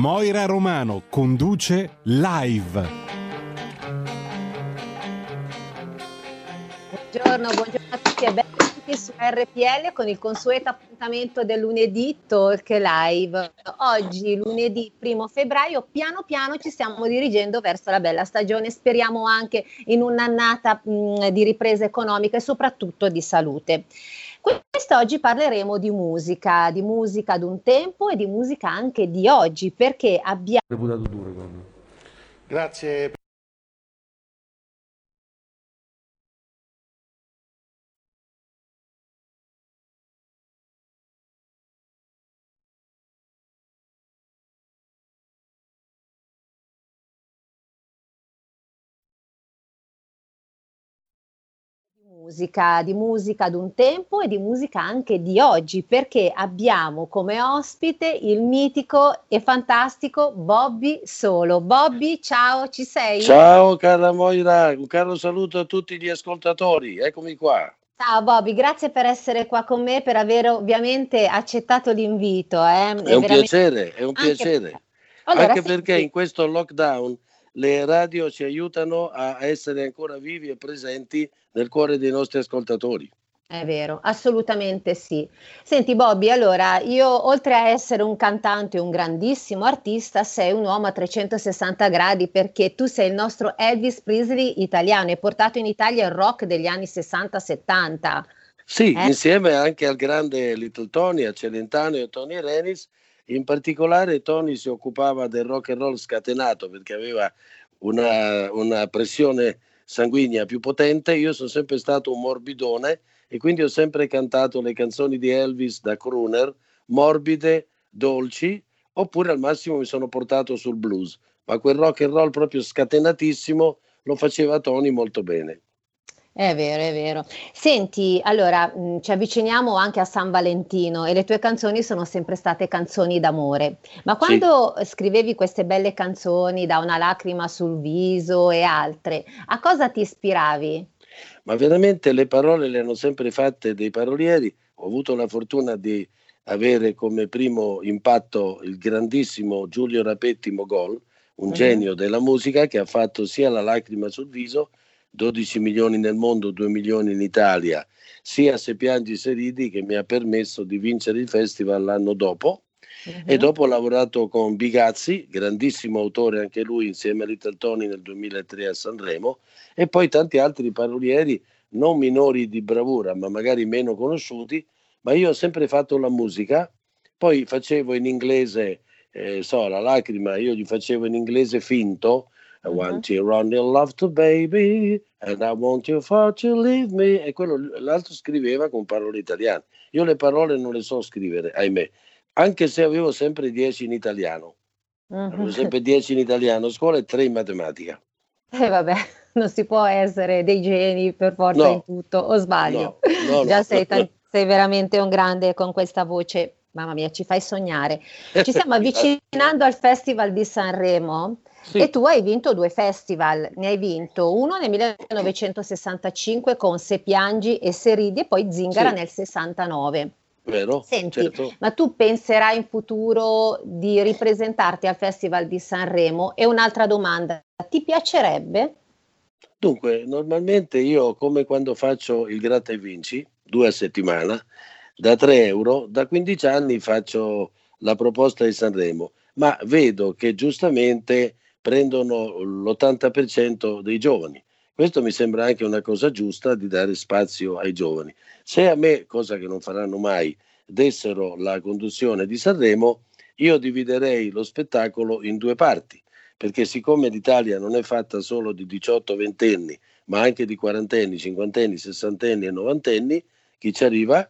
Moira Romano conduce live. Buongiorno, buongiorno a tutti e benvenuti su RPL con il consueto appuntamento del lunedì Talk Live. Oggi, lunedì primo febbraio, piano piano ci stiamo dirigendo verso la bella stagione, speriamo anche in un'annata mh, di ripresa economica e soprattutto di salute. Quest'oggi parleremo di musica, di musica d'un tempo e di musica anche di oggi, perché abbiamo... Grazie. Musica, di musica d'un tempo e di musica anche di oggi, perché abbiamo come ospite il mitico e fantastico Bobby Solo. Bobby, ciao, ci sei? Ciao cara Moira, un caro saluto a tutti gli ascoltatori, eccomi qua. Ciao Bobby, grazie per essere qua con me, per aver ovviamente accettato l'invito. Eh. È, è un veramente... piacere, è un anche... piacere. Allora, anche perché in questo lockdown le radio ci aiutano a essere ancora vivi e presenti nel cuore dei nostri ascoltatori. È vero, assolutamente sì. Senti Bobby, allora io oltre a essere un cantante e un grandissimo artista, sei un uomo a 360 gradi perché tu sei il nostro Elvis Presley italiano, hai portato in Italia il rock degli anni 60-70. Sì, eh? insieme anche al grande Little Tony, a Celentano e a Tony Renis. In particolare Tony si occupava del rock and roll scatenato perché aveva una, una pressione sanguigna più potente, io sono sempre stato un morbidone e quindi ho sempre cantato le canzoni di Elvis da crooner, morbide, dolci, oppure al massimo mi sono portato sul blues, ma quel rock and roll proprio scatenatissimo lo faceva Tony molto bene. È vero, è vero. Senti, allora mh, mm, ci avviciniamo anche a San Valentino e le tue canzoni sono sempre state canzoni d'amore. Ma quando sì. scrivevi queste belle canzoni da una lacrima sul viso e altre, a cosa ti ispiravi? Ma veramente le parole le hanno sempre fatte dei parolieri. Ho avuto la fortuna di avere come primo impatto il grandissimo Giulio Rapetti Mogol, un mm-hmm. genio della musica che ha fatto sia la lacrima sul viso 12 milioni nel mondo, 2 milioni in Italia, sia Se piangi se ridi che mi ha permesso di vincere il festival l'anno dopo. Uh-huh. E dopo ho lavorato con Bigazzi, grandissimo autore anche lui, insieme a Little Tony nel 2003 a Sanremo, e poi tanti altri parolieri non minori di bravura, ma magari meno conosciuti. Ma io ho sempre fatto la musica, poi facevo in inglese, eh, so, la lacrima, io gli facevo in inglese finto, I want you run your love to baby and I want you far to leave me. E quello l'altro scriveva con parole italiane. Io le parole non le so scrivere, ahimè, anche se avevo sempre 10 in italiano. Avevo sempre 10 in italiano a scuola e 3 in matematica. E eh, vabbè, non si può essere dei geni per forza no. in tutto, o sbaglio? No, no, Già sei, t- sei veramente un grande con questa voce mamma mia, ci fai sognare. Ci stiamo avvicinando al Festival di Sanremo sì. E tu hai vinto due festival, ne hai vinto uno nel 1965 con Se piangi e se ridi e poi Zingara sì. nel 69. Vero? Senti, certo. ma tu penserai in futuro di ripresentarti al Festival di Sanremo? E un'altra domanda, ti piacerebbe? Dunque, normalmente io come quando faccio il gratta e vinci, due a settimana, da 3 euro, da 15 anni faccio la proposta di Sanremo, ma vedo che giustamente prendono l'80% dei giovani. Questo mi sembra anche una cosa giusta di dare spazio ai giovani. Se a me, cosa che non faranno mai, dessero la conduzione di Sanremo, io dividerei lo spettacolo in due parti, perché siccome l'Italia non è fatta solo di 18-20 anni, ma anche di quarantenni, cinquantenni, sessantenni e novantenni, chi ci arriva,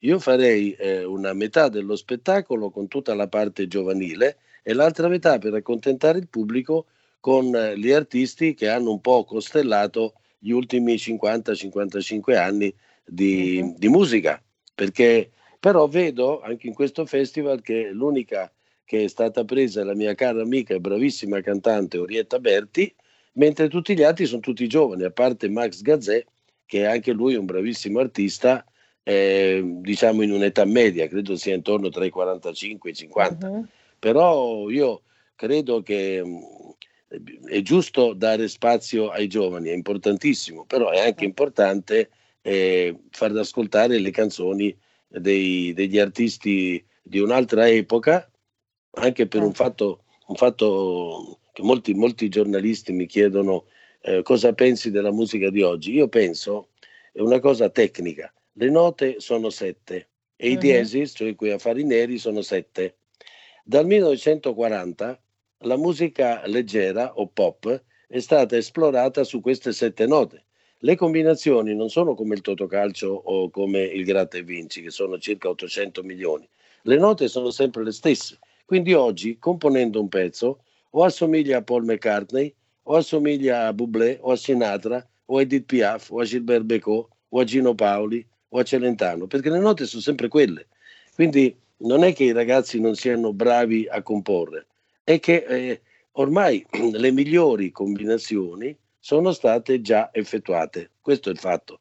io farei eh, una metà dello spettacolo con tutta la parte giovanile e l'altra metà per accontentare il pubblico con eh, gli artisti che hanno un po' costellato gli ultimi 50-55 anni di, uh-huh. di musica. Perché però vedo anche in questo festival che l'unica che è stata presa è la mia cara amica e bravissima cantante Orietta Berti, mentre tutti gli altri sono tutti giovani, a parte Max Gazzè, che è anche lui un bravissimo artista, eh, diciamo in un'età media, credo sia intorno tra i 45 e i 50. Uh-huh. Però io credo che mh, mm, è giusto dare spazio ai giovani, è importantissimo, però è anche importante eh, far ascoltare le canzoni dei, degli artisti di un'altra epoca, anche per un certo. fatto, un fatto che molti, molti giornalisti mi chiedono eh, cosa pensi della musica di oggi. Io penso è una cosa tecnica. Le note sono sette e i mhm. diesis, cioè quei affari neri, sono sette. Dal 1940 la musica leggera o pop è stata esplorata su queste sette note. Le combinazioni non sono come il totocalcio o come il gratta e vinci, che sono circa 800 milioni. Le note sono sempre le stesse. Quindi oggi, componendo un pezzo, o assomiglia a Paul McCartney, o assomiglia a Bublé, o a Sinatra, o a Edith Piaf, o a Gilbert Becot, o a Gino Paoli, o a Celentano, perché le note sono sempre quelle. Quindi non è che i ragazzi non siano bravi a comporre, è che eh, ormai le migliori combinazioni sono state già effettuate. Questo è il fatto.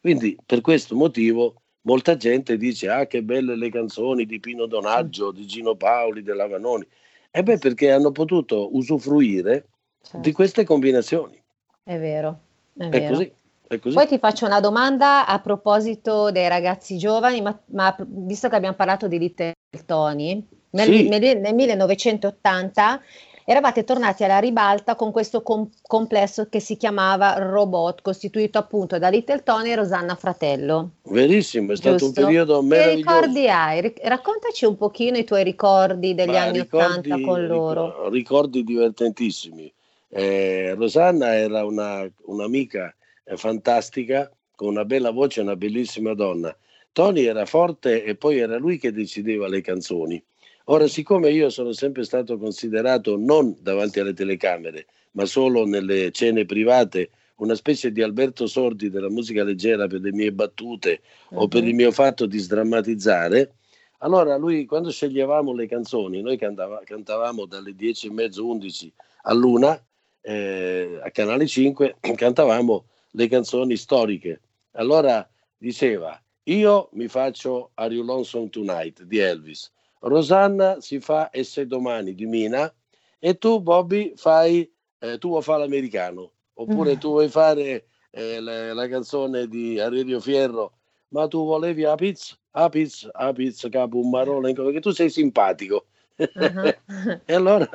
Quindi per questo motivo molta gente dice ah che belle le canzoni di Pino Donaggio, di Gino Paoli, della Vanoni. E beh perché hanno potuto usufruire certo. di queste combinazioni. È vero, è, è vero. Così. Poi ti faccio una domanda a proposito dei ragazzi giovani, ma, ma visto che abbiamo parlato di Little Tony, nel, sì. nel, nel 1980 eravate tornati alla ribalta con questo com- complesso che si chiamava Robot, costituito appunto da Little Tony e Rosanna Fratello. Verissimo, è stato Giusto? un periodo meraviglioso. Che ricordi hai? Raccontaci un pochino i tuoi ricordi degli Ma anni ricordi, 80 con loro. Ricordi divertentissimi. Eh, Rosanna era una, un'amica fantastica, con una bella voce una bellissima donna. Tony era forte e poi era lui che decideva le canzoni. Ora, siccome io sono sempre stato considerato non davanti alle telecamere, ma solo nelle cene private, una specie di Alberto Sordi della musica leggera per le mie battute uh-huh. o per mhm. il mio fatto di sdrammatizzare, allora lui quando sceglievamo le canzoni, noi cantava, cantavamo dalle 10 e mezzo, 11 all'una eh, a Canale 5, cantavamo le canzoni storiche. Allora diceva, io mi faccio Are You Lonesome Tonight di Elvis, Rosanna si fa E se domani di Mina e tu Bobby fai, eh, tu vuoi fare l'americano oppure mm. tu vuoi fare eh, la, la, canzone di Aurelio Fierro ma tu volevi pizza, la pizza capo un marone perché tu sei simpatico uh-huh. e allora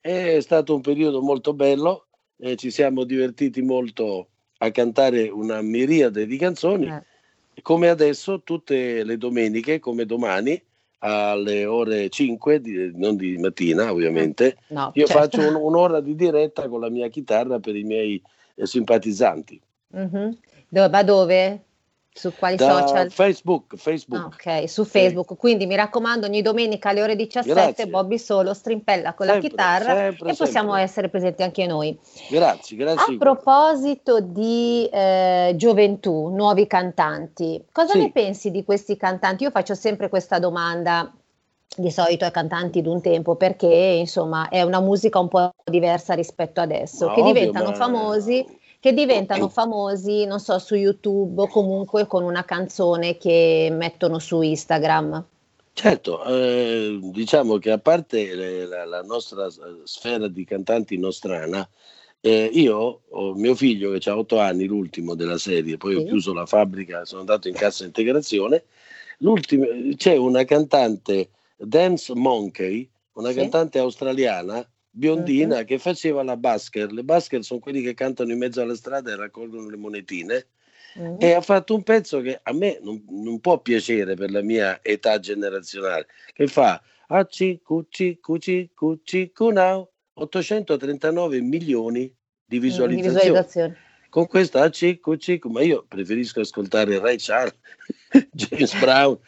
è stato un periodo molto bello e ci siamo divertiti molto a cantare una miriade di canzoni eh. come adesso tutte le domeniche come domani alle ore 5, di, non di mattina ovviamente, no, io certo. faccio un, un'ora di diretta con la mia chitarra per i miei eh, simpatizzanti. Mm-hmm. Dove, ma dove? Su quali social? Facebook, Facebook. ok, su Facebook. Sì. Quindi mi raccomando, ogni domenica alle ore 17 grazie. Bobby Solo strimpella con sempre, la chitarra sempre, e possiamo sempre. essere presenti anche noi. Grazie, grazie. A proposito di eh, gioventù, nuovi cantanti, cosa sì. ne pensi di questi cantanti? Io faccio sempre questa domanda di solito ai cantanti d'un tempo perché insomma è una musica un po' diversa rispetto adesso, ma che ovvio, diventano ma... famosi che diventano famosi, non so, su YouTube o comunque con una canzone che mettono su Instagram. Certo, eh, diciamo che a parte la, la, nostra sfera di cantanti nostrana, eh, io ho mio figlio che ha otto anni, l'ultimo della serie, poi sì. ho chiuso la fabbrica, sono andato in cassa integrazione. c'è una cantante, Dance Monkey, una sì. cantante australiana biondina uh-huh. che faceva la basker. Le basker sono quelli che cantano in mezzo alla strada e raccolgono le monetine. Uh-huh. E ha fatto un pezzo che a me non, non, può piacere per la mia età generazionale, che fa Acicu, cicu, cicu, cicu, now, 839 milioni di visualizzazioni. Di visualizzazioni. Con questa Acicu, cicu, ma io preferisco ascoltare Ray Charles James Brown,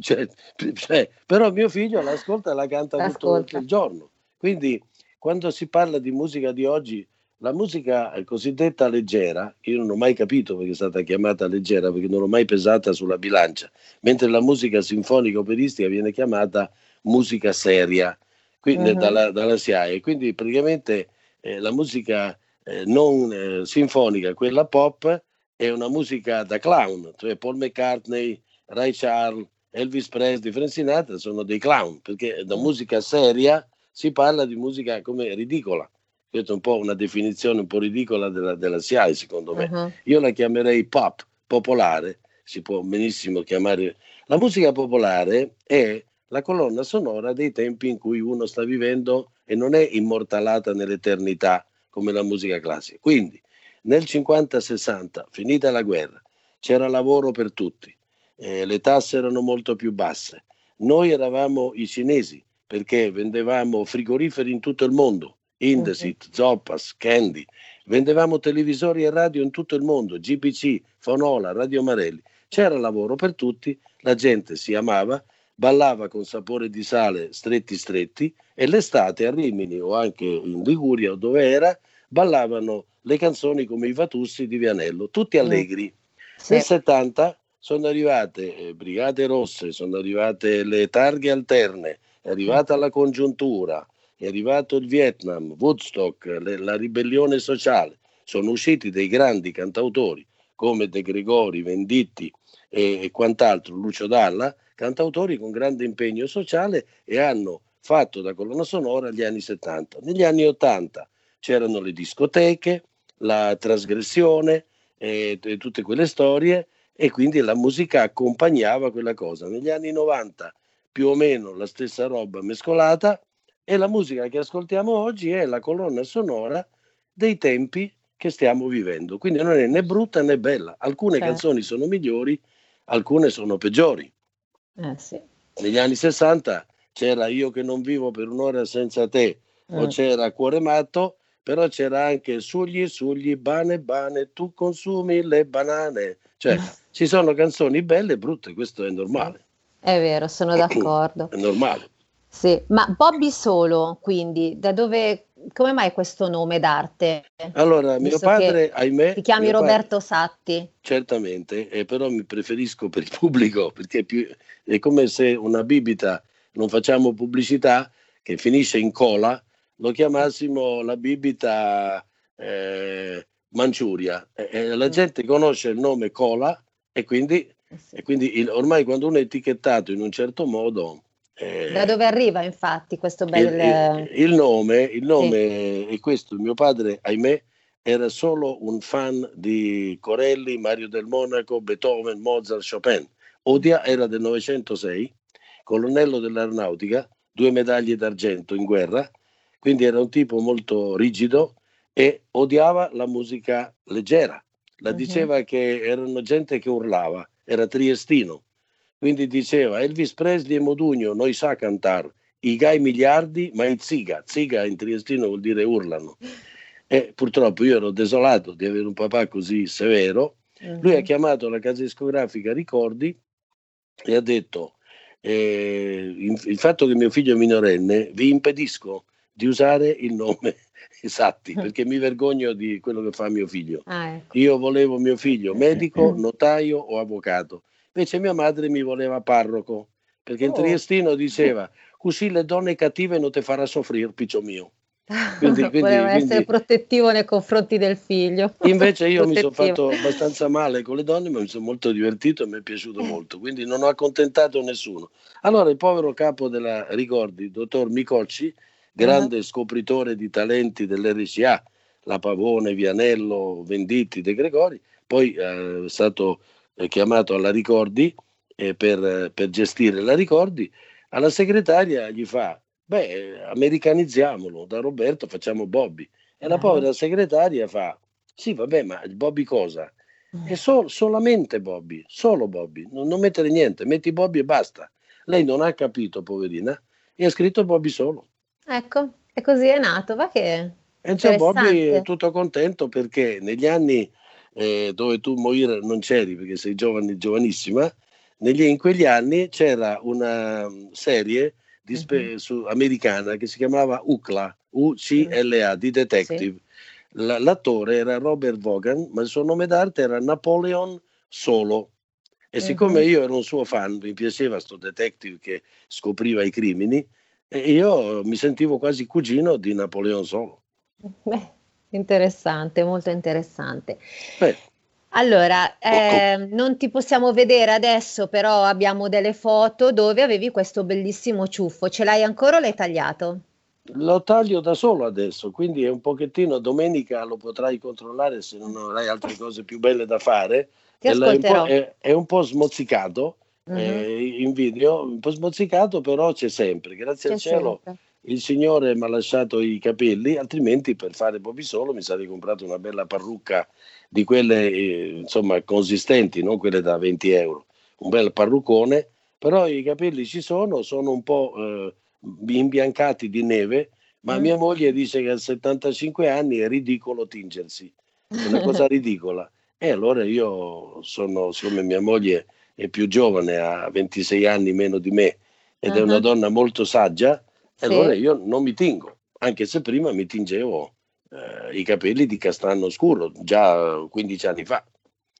cioè, cioè, però mio figlio l'ascolta e la canta tutto, tutto il giorno. Quindi quando si parla di musica di oggi, la musica cosiddetta leggera, io non ho mai capito perché è stata chiamata leggera, perché non l'ho mai pesata sulla bilancia, mentre la musica sinfonica operistica viene chiamata musica seria quindi, uh-huh. dalla, dalla SIAE. Quindi praticamente eh, la musica eh, non eh, sinfonica, quella pop, è una musica da clown, cioè Paul McCartney, Ray Charles, Elvis Presley, Frank Sinatra sono dei clown, perché da musica seria si parla di musica come ridicola. Questa è un po' una definizione un po' ridicola della, della SIAE, secondo me. Uh-huh. Io la chiamerei pop, popolare, si può benissimo chiamare. La musica popolare è la colonna sonora dei tempi in cui uno sta vivendo e non è immortalata nell'eternità come la musica classica. Quindi nel 50-60, finita la guerra, c'era lavoro per tutti, eh, le tasse erano molto più basse. Noi eravamo i cinesi perché vendevamo frigoriferi in tutto il mondo, Indesit, Zoppas, Candy, vendevamo televisori e radio in tutto il mondo, GPC, Fonola, Radio Marelli. C'era lavoro per tutti, la gente si amava ballava con sapore di sale stretti stretti e l'estate a Rimini o anche in Liguria o dove era ballavano le canzoni come i Vatussi di Vianello, tutti mm. allegri. Sì. Nel 70 sono arrivate eh, Brigate Rosse, sono arrivate le targhe alterne, è arrivata la congiuntura, è arrivato il Vietnam, Woodstock, le, la ribellione sociale. Sono usciti dei grandi cantautori come De Gregori, Venditti e, e quant'altro, Lucio Dalla, cantautori con grande impegno sociale e hanno fatto da colonna sonora gli anni 70. Negli anni 80 c'erano le discoteche, la trasgressione e, e tutte quelle storie e quindi la musica accompagnava quella cosa. Negli anni 90 più o meno la stessa roba mescolata e la musica che ascoltiamo oggi è la colonna sonora dei tempi che stiamo vivendo. Quindi non è né brutta né bella. Alcune certo. canzoni sono migliori, alcune sono peggiori. Eh, sì. Negli anni 60 c'era Io che non vivo per un'ora senza te, mm. o c'era Cuore matto, però c'era anche Sugli, sugli, bane, bane, tu consumi le banane. Cioè, ci sono canzoni belle e brutte, questo è normale. È vero, sono d'accordo. È normale. Sì, ma Bobby Solo, quindi, da dove, come mai questo nome d'arte? Allora, mio padre, ahimè... Ti chiami Roberto padre, Satti? Certamente, eh, però mi preferisco per il pubblico, perché è, più, è come se una bibita, non facciamo pubblicità, che finisce in cola, lo chiamassimo la bibita eh, Manciuria. Eh, la mm. gente conosce il nome cola e quindi, eh sì. e quindi il, ormai quando uno è etichettato in un certo modo eh, da dove arriva infatti questo bel... Il, il, il nome, il nome sì. è questo, mio padre, ahimè, era solo un fan di Corelli, Mario del Monaco, Beethoven, Mozart, Chopin. Odia era del 906, colonnello dell'aeronautica, due medaglie d'argento in guerra, quindi era un tipo molto rigido e odiava la musica leggera. La uh-huh. diceva che erano gente che urlava, era triestino quindi diceva Elvis Presley e Modugno, noi sa cantare, i gai miliardi, ma in ziga, ziga in triestino vuol dire urlano. E purtroppo io ero desolato di avere un papà così severo. Uh-huh. Lui ha chiamato la casa discografica Ricordi e ha detto eh, il fatto che mio figlio è minorenne vi impedisco di usare il nome esatti perché mi vergogno di quello che fa mio figlio. Ah, ecco. Io volevo mio figlio medico, notaio o avvocato. Invece mia madre mi voleva parroco, perché oh. in triestino diceva, così le donne cattive non ti farà soffrire, piccio mio. Quindi, quindi, Voleva quindi, essere protettivo nei confronti del figlio. Invece io mi sono fatto abbastanza male con le donne, ma mi sono molto divertito e mi è piaciuto molto, quindi non ho accontentato nessuno. Allora il povero capo della, ricordi, dottor Micocci, grande uh-huh. scopritore di talenti dell'RCA, la Pavone, Vianello, Venditti, De Gregori, poi eh, è stato chiamato alla Ricordi eh, per, per, gestire la Ricordi, alla segretaria gli fa, beh, americanizziamolo, da Roberto facciamo Bobby. E la ah. povera segretaria fa, sì, vabbè, ma il Bobby cosa? È so- solamente Bobby, solo Bobby, non, non mettere niente, metti Bobby e basta. Lei non ha capito, poverina, e ha scritto Bobby solo. Ecco, e così è nato, va che... E già Bobby è tutto contento perché negli anni eh, dove tu Moira non c'eri perché sei giovane, giovanissima, negli, in quegli anni c'era una serie spe- uh-huh. su, americana che si chiamava UCLA, U-C-L-A, di Detective. Sì. L- l'attore era Robert Vaughan, ma il suo nome d'arte era Napoleon Solo. E uh-huh. siccome io ero un suo fan, mi piaceva questo detective che scopriva i crimini, e io mi sentivo quasi cugino di Napoleon Solo. Beh, interessante, molto interessante. Beh. Allora, eh, non ti possiamo vedere adesso, però abbiamo delle foto dove avevi questo bellissimo ciuffo. Ce l'hai ancora o l'hai tagliato? Lo taglio da solo adesso, quindi è un pochettino, domenica lo potrai controllare se non avrai altre cose più belle da fare. Ti è, un è, è, un po' smozzicato mm-hmm. eh, in video, un po' smozzicato, però c'è sempre. Grazie c'è al cielo sempre. il Signore mi ha lasciato i capelli, altrimenti per fare Bobby Solo mi sarei comprato una bella parrucca di quelle eh, insomma consistenti, non quelle da 20 euro, un bel parruccone, però i capelli ci sono, sono un po' eh, imbiancati di neve, ma mm. mia moglie dice che a 75 anni è ridicolo tingersi, è una cosa ridicola. E allora io sono, siccome mia moglie è più giovane, ha 26 anni meno di me ed uh-huh. è una donna molto saggia, sì. allora io non mi tingo, anche se prima mi tingevo eh, i capelli di castano scuro già 15 anni fa.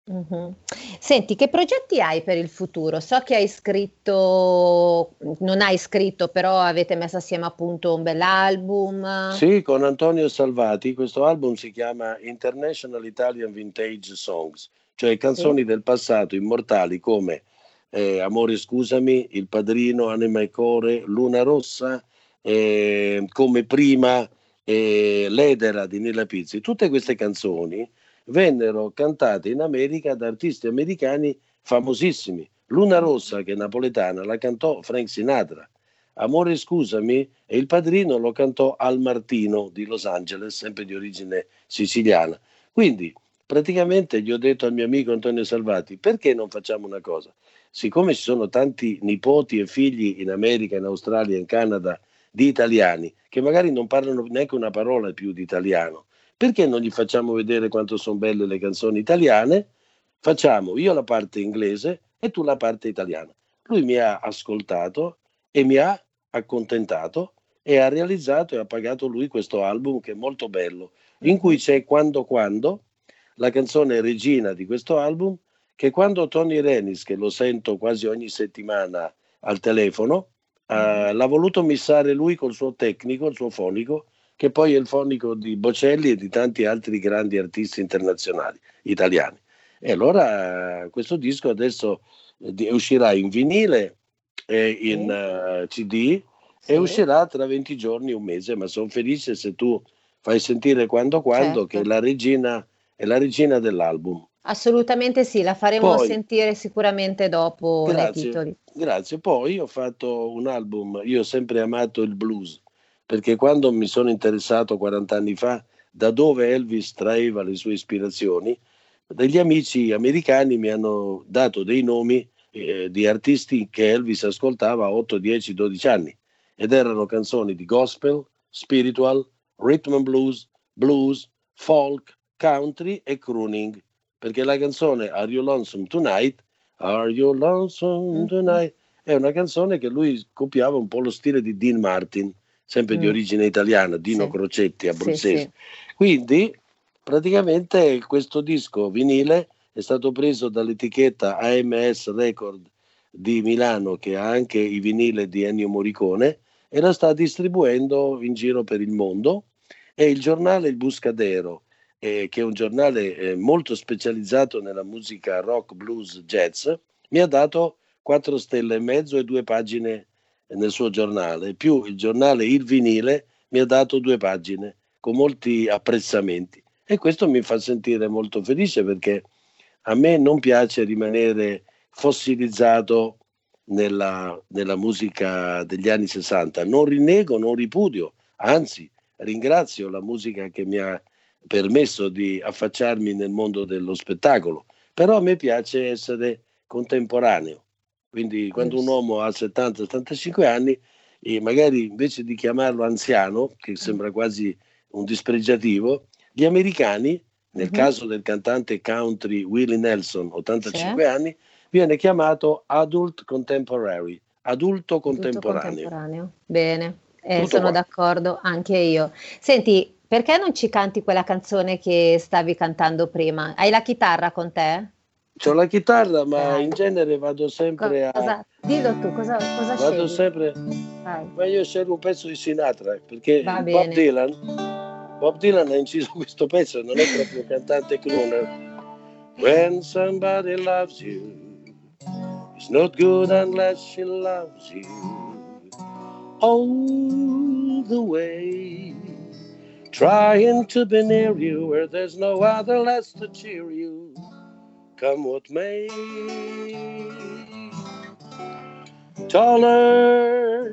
Uh-huh. Senti, che progetti hai per il futuro? So che hai scritto, non hai scritto, però avete messo assieme appunto un bell'album. Sì, con Antonio Salvati, questo album si chiama International Italian Vintage Songs, cioè canzoni del passato immortali come eh, Amore scusami, Il Padrino, Anima e Core, Luna Rossa, eh, come prima e L'Edera di Nilla Pizzi, tutte queste canzoni vennero cantate in America da artisti americani famosissimi. Luna Rossa, che è napoletana, la cantò Frank Sinatra. Amore scusami, e il padrino lo cantò Al Martino di Los Angeles, sempre di origine siciliana. Quindi praticamente gli ho detto al mio amico Antonio Salvati, perché non facciamo una cosa? Siccome ci sono tanti nipoti e figli in America, in Australia, in Canada di italiani che magari non parlano neanche una parola più di italiano, perché non gli facciamo vedere quanto sono belle le canzoni italiane? Facciamo io la parte inglese e tu la parte italiana. Lui mi ha ascoltato e mi ha accontentato e ha realizzato e ha pagato lui questo album che è molto bello, in cui c'è Quando Quando, la canzone regina di questo album, che quando Tony Renis, che lo sento quasi ogni settimana al telefono, Uh, l'ha voluto missare lui col suo tecnico, il suo fonico, che poi è il fonico di Bocelli e di tanti altri grandi artisti internazionali italiani. E allora questo disco adesso uh, uscirà in vinile e in uh, CD sì. e uscirà tra 20 giorni, un mese, ma sono felice se tu fai sentire quando quando certo. che la regina, è la regina dell'album. Assolutamente sì, la faremo Poi, sentire sicuramente dopo grazie, titoli. Grazie. Poi ho fatto un album, io ho sempre amato il blues, perché quando mi sono interessato 40 anni fa da dove Elvis traeva le sue ispirazioni, degli amici americani mi hanno dato dei nomi eh, di artisti che Elvis ascoltava a 8, 10, 12 anni ed erano canzoni di gospel, spiritual, rhythm and blues, blues, folk, country e crooning perché la canzone Are You Lonesome Tonight, Are You Lonesome mm-hmm. Tonight, è una canzone che lui copiava un po' lo stile di Dean Martin, sempre mm. di origine italiana, Dino sì. Crocetti, abruzzese. Sì, sì. Quindi praticamente questo disco vinile è stato preso dall'etichetta AMS Record di Milano che ha anche i vinili di Ennio Morricone e la sta distribuendo in giro per il mondo e il giornale Il Buscadero eh, che è un giornale eh, molto specializzato nella musica rock, blues, jazz, mi ha dato quattro stelle e mezzo e due pagine nel suo giornale, più il giornale Il Vinile mi ha dato due pagine con molti apprezzamenti. E questo mi fa sentire molto felice perché a me non piace rimanere fossilizzato nella, nella musica degli anni 60, non rinnego, non ripudio, anzi ringrazio la musica che mi ha permesso di affacciarmi nel mondo dello spettacolo, però a me piace essere contemporaneo. Quindi quando un uomo ha 70-75 anni, e magari invece di chiamarlo anziano, che sembra quasi un dispregiativo, gli americani, nel uh-huh. caso del cantante country Willie Nelson, 85 sì. anni, viene chiamato adult contemporary, adulto contemporaneo. Adulto contemporaneo. Bene, eh, sono qua. d'accordo anche io. Senti, perché non ci canti quella canzone che stavi cantando prima? Hai la chitarra con te? C'ho la chitarra, ma in genere vado sempre cosa, a. Dillo tu, cosa, cosa Vado scegli? sempre. Vai. Ma io scelgo un pezzo di Sinatra perché Bob Dylan, Bob Dylan ha inciso questo pezzo, non è proprio cantante crooner. When somebody loves you, it's not good unless she loves you all the way. Trying to be near you where there's no other less to cheer you come what may. Taller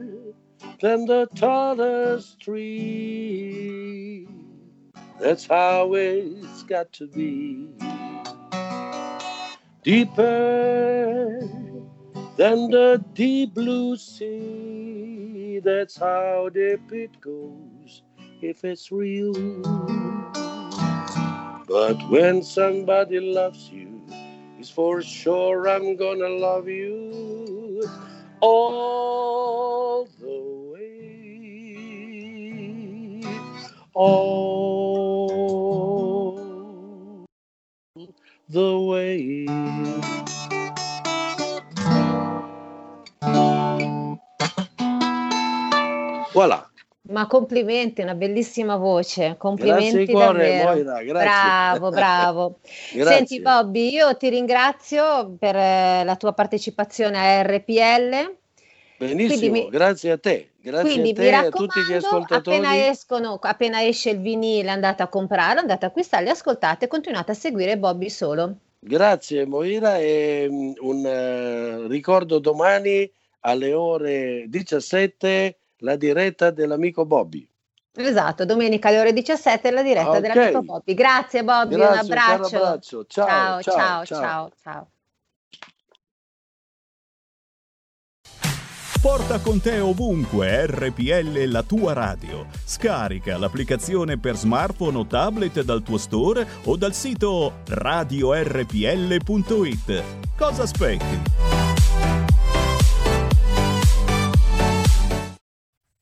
than the tallest tree. That's how it's got to be. Deeper than the deep blue sea. That's how deep it goes if it's real. But when somebody loves you, it's for sure I'm gonna love you all the way, all the way. Voilà. Ma complimenti, una bellissima voce, complimenti grazie cuore, Moira, grazie. Bravo, bravo. Senti Bobby, io ti ringrazio per eh, la tua partecipazione a RPL. Benissimo, mi, grazie a te, grazie a te e a tutti gli ascoltatori. Appena, escono, appena esce il vinile andate a comprare, andate a acquistarli, ascoltate e continuate a seguire Bobby solo. Grazie Moira e um, un uh, ricordo domani alle ore 17 la diretta dell'amico Bobby. Esatto, domenica alle ore 17 la diretta okay. dell'amico Bobby. Grazie Bobby, Grazie, un abbraccio. abbraccio. Ciao, ciao, ciao, ciao. ciao. ciao. Porta con te ovunque RPL la tua radio. Scarica l'applicazione per smartphone o tablet dal tuo store o dal sito radiorpl.it. Cosa aspetti?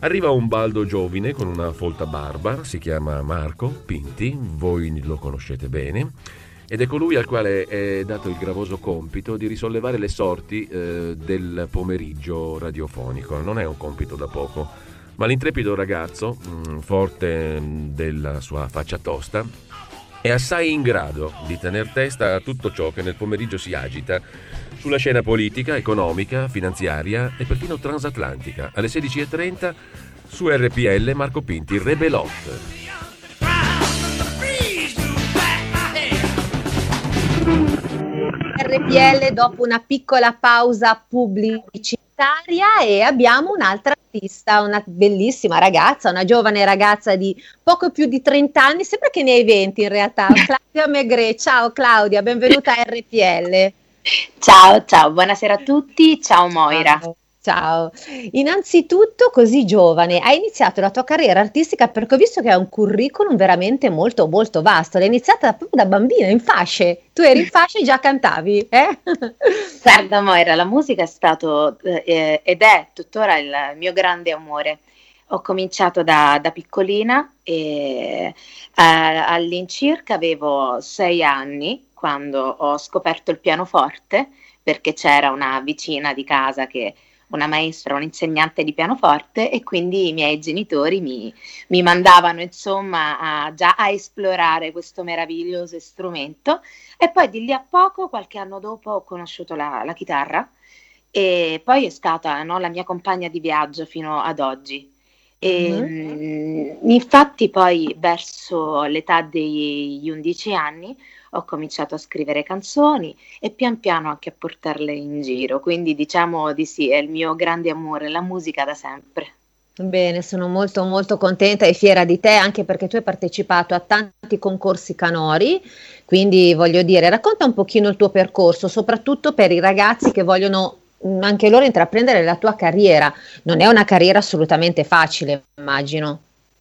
Arriva un baldo giovine con una folta barba, si chiama Marco Pinti, voi lo conoscete bene, ed è colui al quale è dato il gravoso compito di risollevare le sorti eh, del pomeriggio radiofonico. Non è un compito da poco, ma l'intrepido ragazzo, mh, mm, forte della sua faccia tosta, è assai in grado di tener testa a tutto ciò che nel pomeriggio si agita sulla scena politica, economica, finanziaria e perfino transatlantica. Alle 16.30 su RPL Marco Pinti Rebelot. RPL dopo una piccola pausa pubblicitaria e abbiamo un'altra artista, una bellissima ragazza, una giovane ragazza di poco più di 30 anni, sembra che ne hai 20 in realtà, Claudia Megre. Ciao Claudia, benvenuta a RPL. Ciao, ciao, buonasera a tutti, ciao Moira. Ciao. Ciao, innanzitutto così giovane, hai iniziato la tua carriera artistica perché ho visto che hai un curriculum veramente molto molto vasto, l'hai iniziata proprio da bambina in fasce, tu eri in fasce e già cantavi, eh? Guarda Moira, la musica è stato eh, ed è tuttora il mio grande amore. Ho cominciato da, da piccolina e eh, all'incirca avevo sei anni quando ho scoperto il pianoforte perché c'era una vicina di casa che una maestra, un insegnante di pianoforte e quindi i miei genitori mi, mi mandavano insomma a, già a esplorare questo meraviglioso strumento e poi di lì a poco, qualche anno dopo, ho conosciuto la, la chitarra e poi è stata no, la mia compagna di viaggio fino ad oggi. E, mm-hmm. Infatti poi verso l'età degli 11 anni ho cominciato a scrivere canzoni e pian piano anche a portarle in giro, quindi diciamo di sì, è il mio grande amore, la musica da sempre. Bene, sono molto molto contenta e fiera di te anche perché tu hai partecipato a tanti concorsi canori, quindi voglio dire, racconta un pochino il tuo percorso, soprattutto per i ragazzi che vogliono mm, anche loro intraprendere la tua carriera. Non è una carriera assolutamente facile, immagino.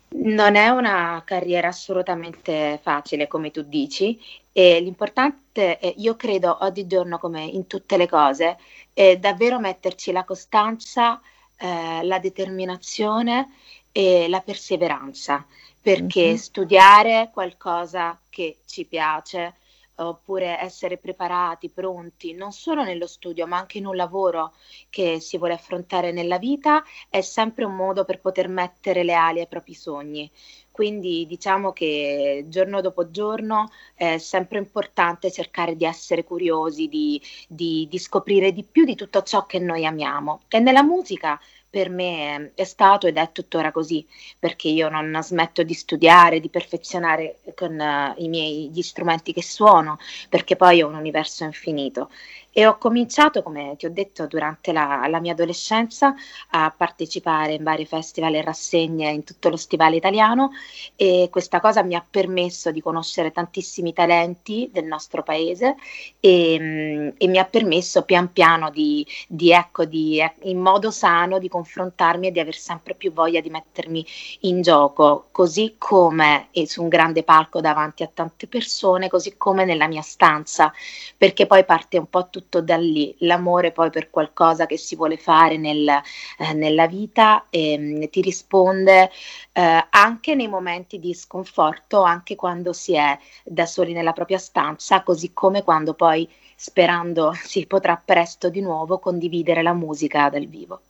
Non è una carriera assolutamente facile, come tu dici, e l'importante, è, io credo, oggigiorno come in tutte le cose, è davvero metterci la costanza, eh, la determinazione e la perseveranza, perché mm-hmm. studiare qualcosa che ci piace, oppure essere preparati, pronti, non solo nello studio, ma anche in un lavoro che si vuole affrontare nella vita, è sempre un modo per poter mettere le ali ai propri sogni. Quindi diciamo che giorno dopo giorno è sempre importante cercare di essere curiosi, di, di, di scoprire di più di tutto ciò che noi amiamo. E nella musica per me è stato ed è tuttora così, perché io non smetto di studiare, di perfezionare con uh, i miei gli strumenti che suono, perché poi è un universo infinito e ho cominciato, come ti ho detto, durante la, la, mia adolescenza a partecipare in vari festival e rassegne in tutto lo stivale italiano e questa cosa mi ha permesso di conoscere tantissimi talenti del nostro paese e, mm, e mi ha permesso pian piano di, di, ecco, di, eh, in modo sano di confrontarmi e di aver sempre più voglia di mettermi in gioco, così come su un grande palco davanti a tante persone, così come nella mia stanza, perché poi parte un po' tutto tutto da lì, l'amore poi per qualcosa che si vuole fare nel, eh, nella vita eh, ti risponde eh, anche nei momenti di sconforto, anche quando si è da soli nella propria stanza, così come quando poi sperando si potrà presto di nuovo condividere la musica dal vivo.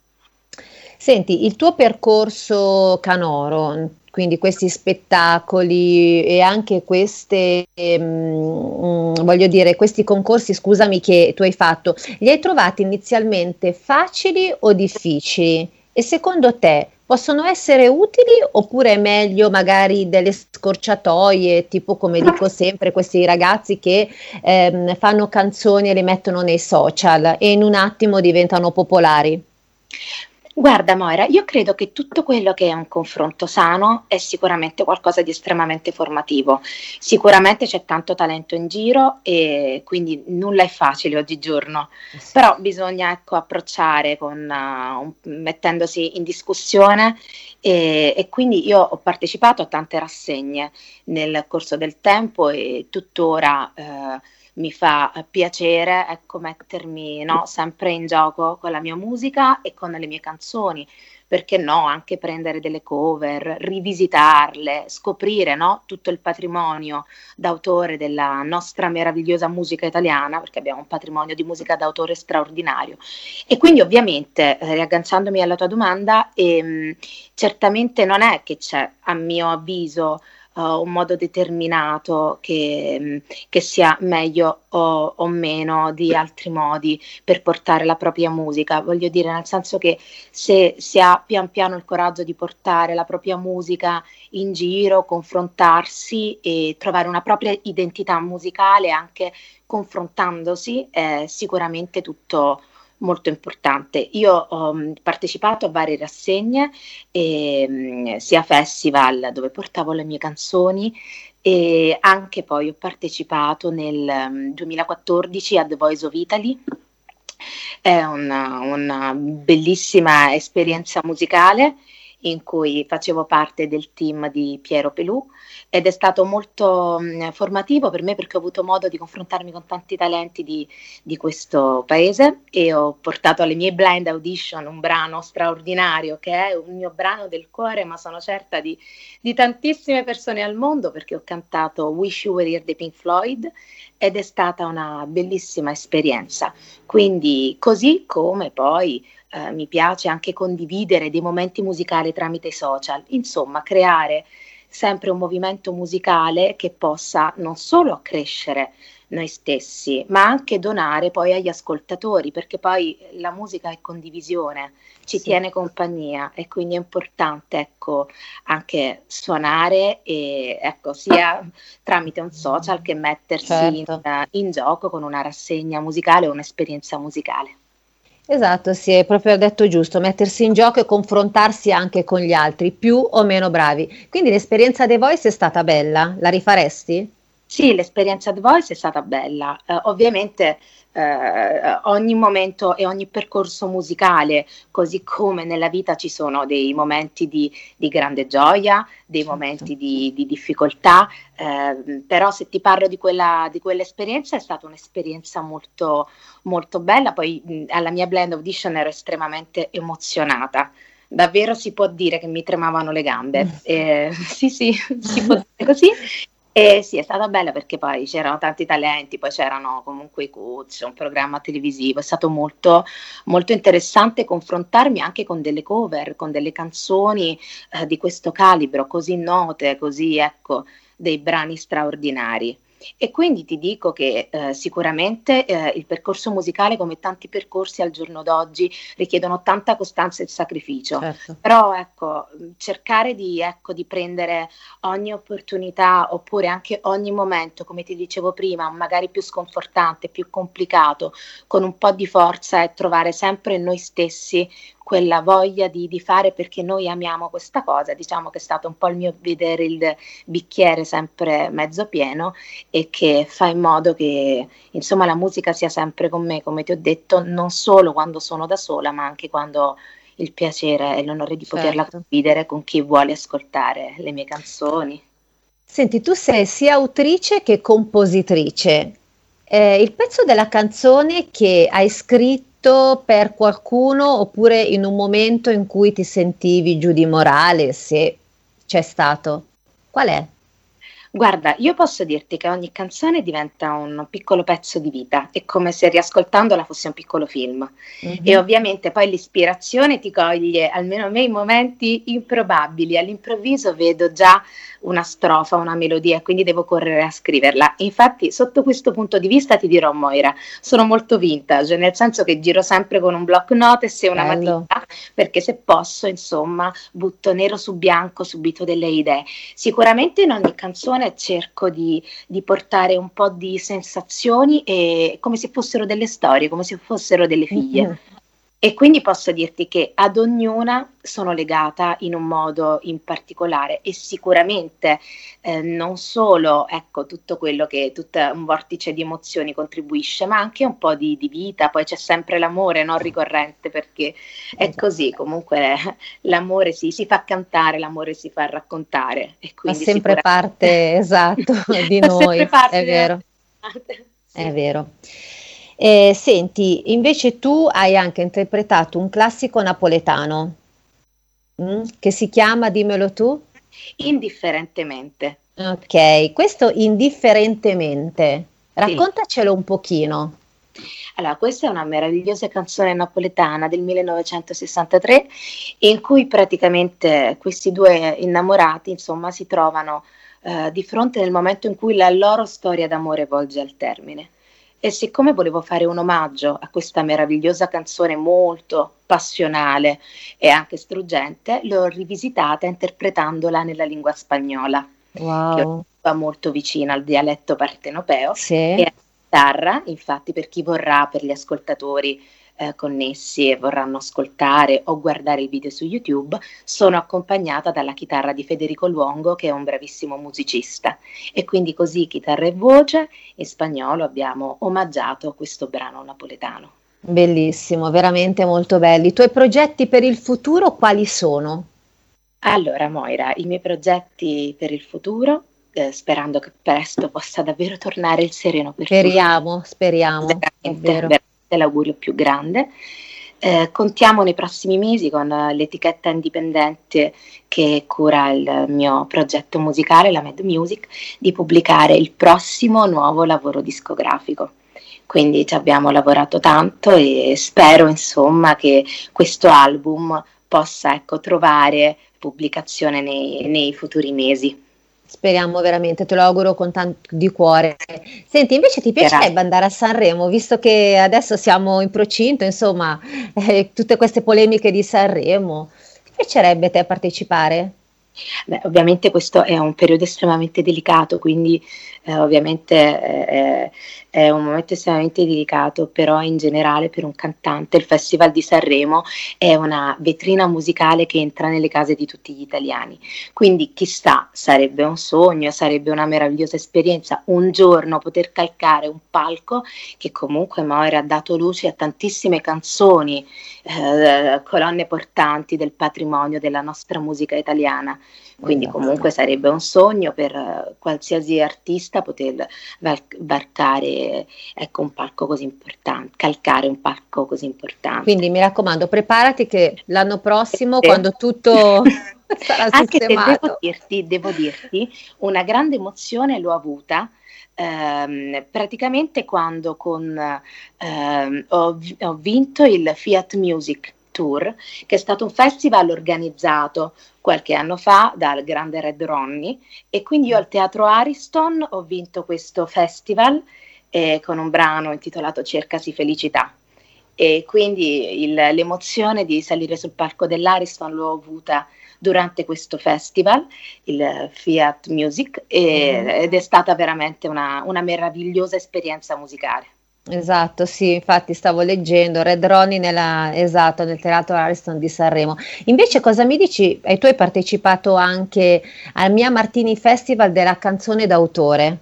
Senti, il tuo percorso canoro, quindi questi spettacoli e anche queste, ehm, voglio dire, questi concorsi, scusami, che tu hai fatto, li hai trovati inizialmente facili o difficili? E secondo te possono essere utili oppure è meglio magari delle scorciatoie, tipo come dico sempre, questi ragazzi che ehm, fanno canzoni e le mettono nei social e in un attimo diventano popolari? Guarda Moira, io credo che tutto quello che è un confronto sano è sicuramente qualcosa di estremamente formativo. Sicuramente c'è tanto talento in giro e quindi nulla è facile oggigiorno, eh sì. però bisogna ecco, approcciare con, uh, mettendosi in discussione e, e, quindi io ho partecipato a tante rassegne nel corso del tempo e tuttora... Uh, mi fa piacere ecco, mettermi no, sempre in gioco con la mia musica e con le mie canzoni. Perché no, anche prendere delle cover, rivisitarle, scoprire no, tutto il patrimonio d'autore della nostra meravigliosa musica italiana, perché abbiamo un patrimonio di musica d'autore straordinario. E quindi ovviamente, eh, riagganciandomi alla tua domanda, ehm, certamente non è che c'è, a mio avviso, uh, un modo determinato che, mm, che sia meglio o, o, meno di altri modi per portare la propria musica. Voglio dire, nel senso che se si ha pian piano il coraggio di portare la propria musica in giro, confrontarsi e trovare una propria identità musicale anche confrontandosi, è sicuramente tutto molto importante. Io ho mm, partecipato a varie rassegne, eh, sia festival dove portavo le mie canzoni e anche poi ho partecipato nel 2014 mm, a The Voice of Italy è una, una bellissima esperienza musicale in cui facevo parte del team di Piero Pelù ed è stato molto mh, formativo per me perché ho avuto modo di confrontarmi con tanti talenti di, di, questo paese e ho portato alle mie blind audition un brano straordinario che è un mio brano del cuore ma sono certa di, di tantissime persone al mondo perché ho cantato Wish You Were Here di Pink Floyd ed è stata una bellissima esperienza. Quindi così come poi eh, mi piace anche condividere dei momenti musicali tramite i social, insomma creare sempre un movimento musicale che possa non solo accrescere noi stessi, ma anche donare poi agli ascoltatori, perché poi la musica è condivisione, ci sì. tiene compagnia e quindi è importante ecco, anche suonare e, ecco, sia tramite un social che mettersi certo. in, in gioco con una rassegna musicale o un'esperienza musicale. Esatto, sì, è proprio detto giusto, mettersi in gioco e confrontarsi anche con gli altri, più o meno bravi. Quindi l'esperienza The Voice è stata bella, la rifaresti? Sì, l'esperienza The Voice è stata bella. Uh, ovviamente eh, ogni momento e ogni percorso musicale, così come nella vita ci sono dei momenti di, di grande gioia, dei certo. momenti di, di difficoltà, eh, però se ti parlo di, quella, di quell'esperienza è stata un'esperienza molto, molto bella, poi mh, alla mia blend audition ero estremamente emozionata davvero si può dire che mi tremavano le gambe. Eh, sì, sì, si può dire così. E sì, è stata bella perché poi c'erano tanti talenti, poi c'erano comunque i coach, un programma televisivo, è stato molto, molto interessante confrontarmi anche con delle cover, con delle canzoni eh, di questo calibro, così note, così ecco, dei brani straordinari. E quindi ti dico che eh, sicuramente eh, il percorso musicale, come tanti percorsi al giorno d'oggi, richiedono tanta costanza e sacrificio. Certo. Però ecco, cercare di, ecco, di prendere ogni opportunità oppure anche ogni momento, come ti dicevo prima, magari più sconfortante, più complicato, con un po' di forza e trovare sempre noi stessi quella voglia di, di, fare perché noi amiamo questa cosa, diciamo che è stato un po' il mio vedere il bicchiere sempre mezzo pieno e che fa in modo che insomma la musica sia sempre con me, come ti ho detto, non solo quando sono da sola, ma anche quando ho il piacere e l'onore di certo. poterla condividere con chi vuole ascoltare le mie canzoni. Senti, tu sei sia autrice che compositrice. Eh, il pezzo della canzone che hai scritto scritto per qualcuno oppure in un momento in cui ti sentivi giù di morale, se c'è stato? Qual è? Guarda, io posso dirti che ogni canzone diventa un piccolo pezzo di vita, è come se riascoltandola fosse un piccolo film. Mm-hmm. E ovviamente poi l'ispirazione ti coglie, almeno a me, in momenti improbabili. All'improvviso vedo già una strofa, una melodia, quindi devo correre a scriverla. Infatti, sotto questo punto di vista ti dirò, Moira, sono molto vintage, nel senso che giro sempre con un block notes e una Bello. matita, perché se posso, insomma, butto nero su bianco subito delle idee. Sicuramente in ogni canzone cerco di, di portare un po' di sensazioni e come se fossero delle storie, come se fossero delle figlie. Mm-hmm. E quindi posso dirti che ad ognuna sono legata in un modo in particolare e sicuramente eh, non solo ecco, tutto quello che tutto un vortice di emozioni contribuisce, ma anche un po' di, di vita, poi c'è sempre l'amore non ricorrente perché è esatto. così, comunque l'amore si, si, fa cantare, l'amore si fa raccontare. E quindi Fa sempre parte, esatto, di noi, è vero. Sì. È vero. Eh, senti, invece tu hai anche interpretato un classico napoletano mm, che si chiama, dimmelo tu? Indifferentemente. Ok, questo indifferentemente, raccontacelo sì. un pochino. Allora, questa è una meravigliosa canzone napoletana del 1963 in cui praticamente questi due innamorati, insomma, si trovano eh, di fronte nel momento in cui la loro storia d'amore volge al termine. E siccome volevo fare un omaggio a questa meravigliosa canzone molto passionale e anche struggente, l'ho rivisitata interpretandola nella lingua spagnola, wow. che va molto vicina al dialetto partenopeo. Sì. E a chitarra, infatti, per chi vorrà, per gli ascoltatori eh, connessi e vorranno ascoltare o guardare il video su YouTube, sono accompagnata dalla chitarra di Federico Luongo, che è un bravissimo musicista. E quindi così, chitarra e voce, in spagnolo abbiamo omaggiato questo brano napoletano. Bellissimo, veramente molto belli. I tuoi progetti per il futuro quali sono? Allora, Moira, i miei progetti per il futuro, eh, sperando che presto possa davvero tornare il sereno per Speriamo, tutti. speriamo. Veramente, veramente l'augurio più grande. Eh, contiamo nei prossimi mesi con l'etichetta indipendente che cura il mio progetto musicale, la Mad Music, di pubblicare il prossimo nuovo lavoro discografico quindi ci abbiamo lavorato tanto e spero insomma che questo album possa ecco, trovare pubblicazione nei, nei futuri mesi. Speriamo veramente, te lo auguro con tanto di cuore. Senti, invece ti piacerebbe Grazie. andare a Sanremo, visto che adesso siamo in procinto, insomma, eh, tutte queste polemiche di Sanremo, ti piacerebbe te partecipare? Beh, ovviamente questo è un periodo estremamente delicato, quindi eh, ovviamente eh, è un momento estremamente delicato, però in generale per un cantante il Festival di Sanremo è una vetrina musicale che entra nelle case di tutti gli italiani. Quindi chissà, sarebbe un sogno, sarebbe una meravigliosa esperienza un giorno poter calcare un palco che comunque Moira ha dato luce a tantissime canzoni, eh, colonne portanti del patrimonio della nostra musica italiana. Quindi comunque sarebbe un sogno per qualsiasi artista poter varcare ecco, un palco così importante, calcare un palco così importante. Quindi mi raccomando, preparati che l'anno prossimo, sì. quando tutto sarà Anche sistemato. Devo dirti, devo dirti, una grande emozione l'ho avuta ehm, praticamente quando con, ehm, ho, ho vinto il Fiat Music Tour, che è stato un festival organizzato qualche anno fa dal grande Red Ronnie e quindi io al Teatro Ariston ho vinto questo festival eh, con un brano intitolato Cercasi felicità e quindi il, l'emozione di salire sul palco dell'Ariston l'ho avuta durante questo festival, il Fiat Music, e, mm. ed è stata veramente una, una meravigliosa esperienza musicale. Esatto, sì, infatti stavo leggendo Red Ronnie nella, esatto, nel Teatro Ariston di Sanremo. Invece cosa mi dici? E tu hai partecipato anche al Mia Martini Festival della canzone d'autore.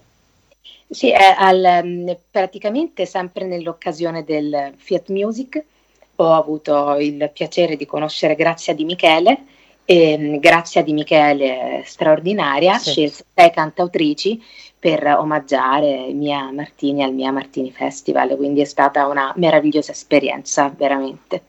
Sì, al, mm, praticamente sempre nell'occasione del Fiat Music ho avuto il piacere di conoscere Grazia Di Michele e mm, Grazia Di Michele straordinaria, sì. scelse sei cantautrici per omaggiare Mia Martini al Mia Martini Festival, quindi è stata una meravigliosa esperienza, veramente.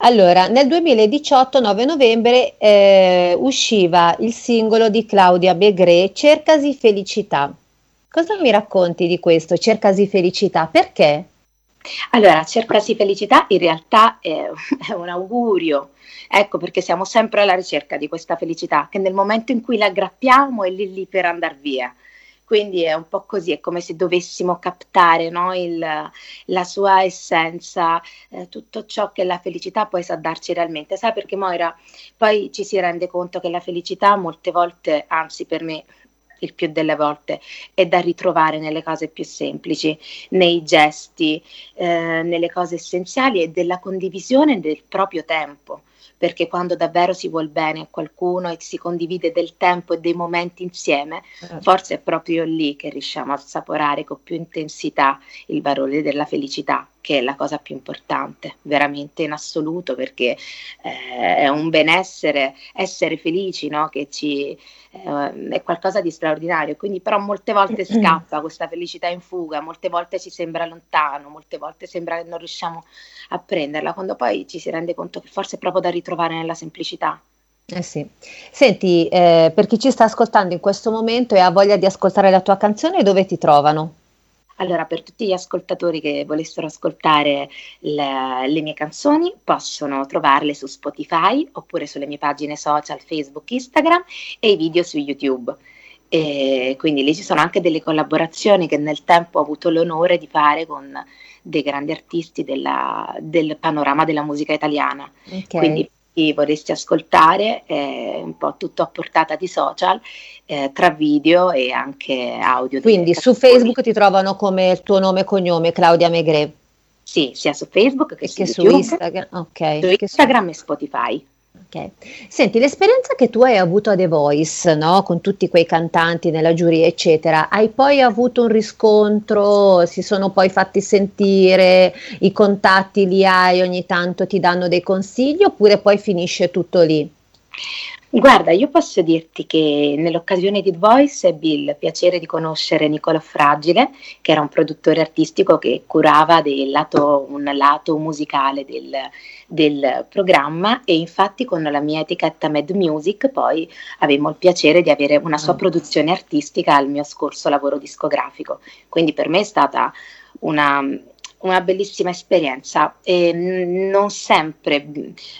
Allora, nel 2018, 9 novembre, eh, usciva il singolo di Claudia Begre, Cercasi felicità. Cosa mi racconti di questo, Cercasi felicità? Perché? Allora, Cercasi felicità in realtà è, è un augurio, ecco perché siamo sempre alla ricerca di questa felicità, che nel momento in cui la aggrappiamo è lì lì per andare via. Quindi è un po' così, è come se dovessimo captare no, il, la sua essenza, eh, tutto ciò che la felicità poi sa darci realmente. Sai perché Moira poi ci si rende conto che la felicità molte volte, anzi per me il più delle volte è da ritrovare nelle cose più semplici, nei gesti, eh, nelle cose essenziali e della condivisione del proprio tempo perché quando davvero si vuol bene a qualcuno e si condivide del tempo e dei momenti insieme, certo. forse è proprio lì che riusciamo a assaporare con più intensità il valore della felicità che è la cosa più importante, veramente in assoluto, perché eh, è un benessere, essere felici, no? che ci, eh, è qualcosa di straordinario. Quindi, però, molte volte scappa questa felicità in fuga, molte volte ci sembra lontano, molte volte sembra che non riusciamo a prenderla, quando poi ci si rende conto che forse è proprio da ritrovare nella semplicità. Eh sì. Senti, eh, per chi ci sta ascoltando in questo momento e ha voglia di ascoltare la tua canzone, dove ti trovano? Allora, per tutti gli ascoltatori che volessero ascoltare le, le, mie canzoni, possono trovarle su Spotify oppure sulle mie pagine social Facebook, Instagram e i video su YouTube. E quindi lì ci sono anche delle collaborazioni che nel tempo ho avuto l'onore di fare con dei grandi artisti della, del panorama della musica italiana. Okay. Quindi chi vorresti ascoltare, è un po' tutto a portata di social, eh, tra video e anche audio. Quindi su Facebook ti trovano come il tuo nome e cognome, Claudia Megre. Sì, sia su Facebook che, che su, su Instagram. Okay. Su Instagram e Spotify. Ok. Senti, l'esperienza che tu hai avuto a The Voice, no? con tutti quei cantanti nella giuria, eccetera, hai poi avuto un riscontro? Si sono poi fatti sentire? I contatti li hai ogni tanto ti danno dei consigli oppure poi finisce tutto lì? Guarda, io posso dirti che nell'occasione di The Voice ebbi il piacere di conoscere Nicola Fragile, che era un produttore artistico che curava lato, un lato musicale del, del, programma e infatti con la mia etichetta Mad Music poi avemmo il piacere di avere una sua mm. produzione artistica al mio scorso lavoro discografico. Quindi per me è stata una una bellissima esperienza e non sempre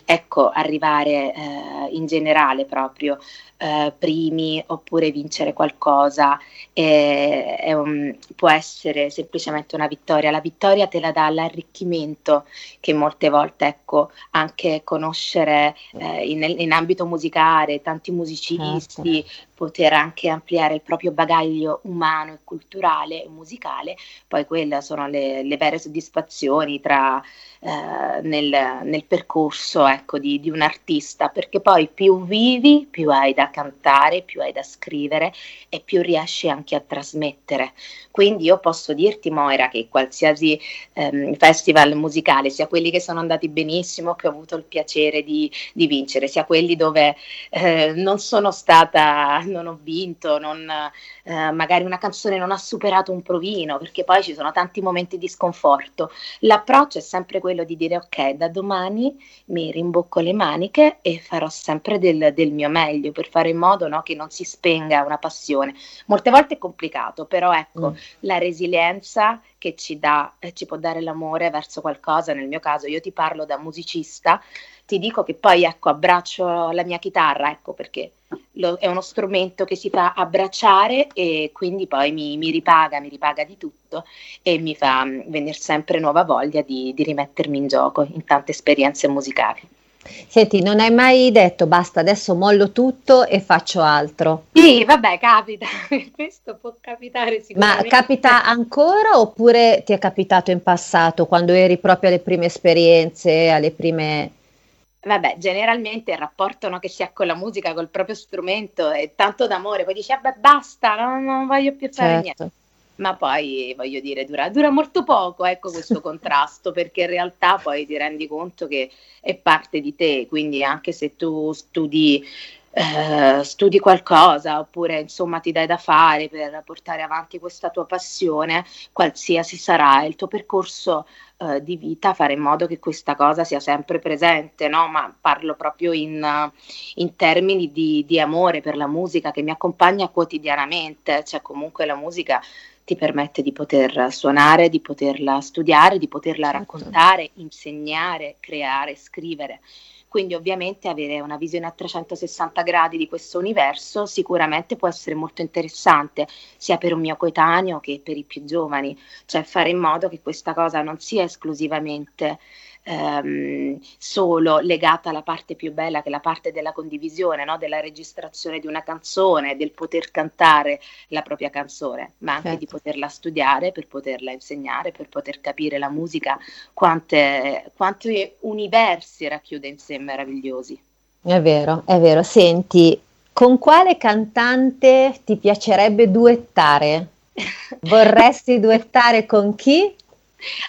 ecco arrivare eh, in generale proprio eh, primi oppure vincere qualcosa eh, è un, può essere semplicemente una vittoria. La vittoria te la dà l'arricchimento che molte volte ecco anche conoscere eh, in, in, ambito musicale tanti musicisti, certo. Poter anche ampliare il proprio bagaglio umano e culturale e musicale, poi quelle sono le, le vere soddisfazioni tra eh, nel, nel, percorso ecco, di, di, un artista, perché poi più vivi, più hai da cantare, più hai da scrivere e più riesci anche a trasmettere. Quindi io posso dirti, Moira, che qualsiasi ehm, festival musicale, sia quelli che sono andati benissimo, che ho avuto il piacere di, di vincere, sia quelli dove eh, non sono stata, non ho vinto, non, eh, magari una canzone non ha superato un provino, perché poi ci sono tanti momenti di sconforto. L'approccio è sempre quello di dire ok, da domani mi rimbocco le maniche e farò sempre del, del mio meglio per fare in modo no, che non si spenga una passione. Molte volte è complicato, però ecco, mm. la resilienza che ci dà, eh, ci può dare l'amore verso qualcosa, nel mio caso io ti parlo da musicista, ti dico che poi ecco abbraccio la mia chitarra, ecco perché lo, è uno strumento che si fa abbracciare e quindi poi mi, mi ripaga, mi ripaga di tutto e mi fa mm, venire sempre nuova voglia di, di rimettermi in gioco in tante esperienze musicali. Senti, non hai mai detto basta, adesso mollo tutto e faccio altro? Sì, vabbè, capita, questo può capitare sicuramente. Ma capita ancora oppure ti è capitato in passato quando eri proprio alle prime esperienze, alle prime Vabbè, generalmente il rapporto no, che si ha con la musica, col proprio strumento è tanto d'amore, poi dici, vabbè, basta, non, non voglio più fare certo. niente. Ma poi, voglio dire, dura, dura molto poco, ecco questo contrasto, perché in realtà poi ti rendi conto che è parte di te, quindi anche se tu studi eh, studi qualcosa oppure insomma ti dai da fare per portare avanti questa tua passione, qualsiasi sarà il tuo percorso eh, di vita, fare in modo che questa cosa sia sempre presente, no? ma parlo proprio in, in termini di, di amore per la musica che mi accompagna quotidianamente, cioè comunque la musica ti permette di poter suonare, di poterla studiare, di poterla certo. raccontare, insegnare, creare, scrivere. Quindi ovviamente avere una visione a 360 gradi di questo universo sicuramente può essere molto interessante, sia per un mio coetaneo che per i più giovani, cioè fare in modo che questa cosa non sia esclusivamente ehm, solo legata alla parte più bella che è la parte della condivisione, no? della registrazione di una canzone, del poter cantare la propria canzone, ma anche certo. di poterla studiare per poterla insegnare, per poter capire la musica, quante, quanti universi racchiude in sé meravigliosi. È vero, è vero. Senti, con quale cantante ti piacerebbe duettare? Vorresti duettare con chi?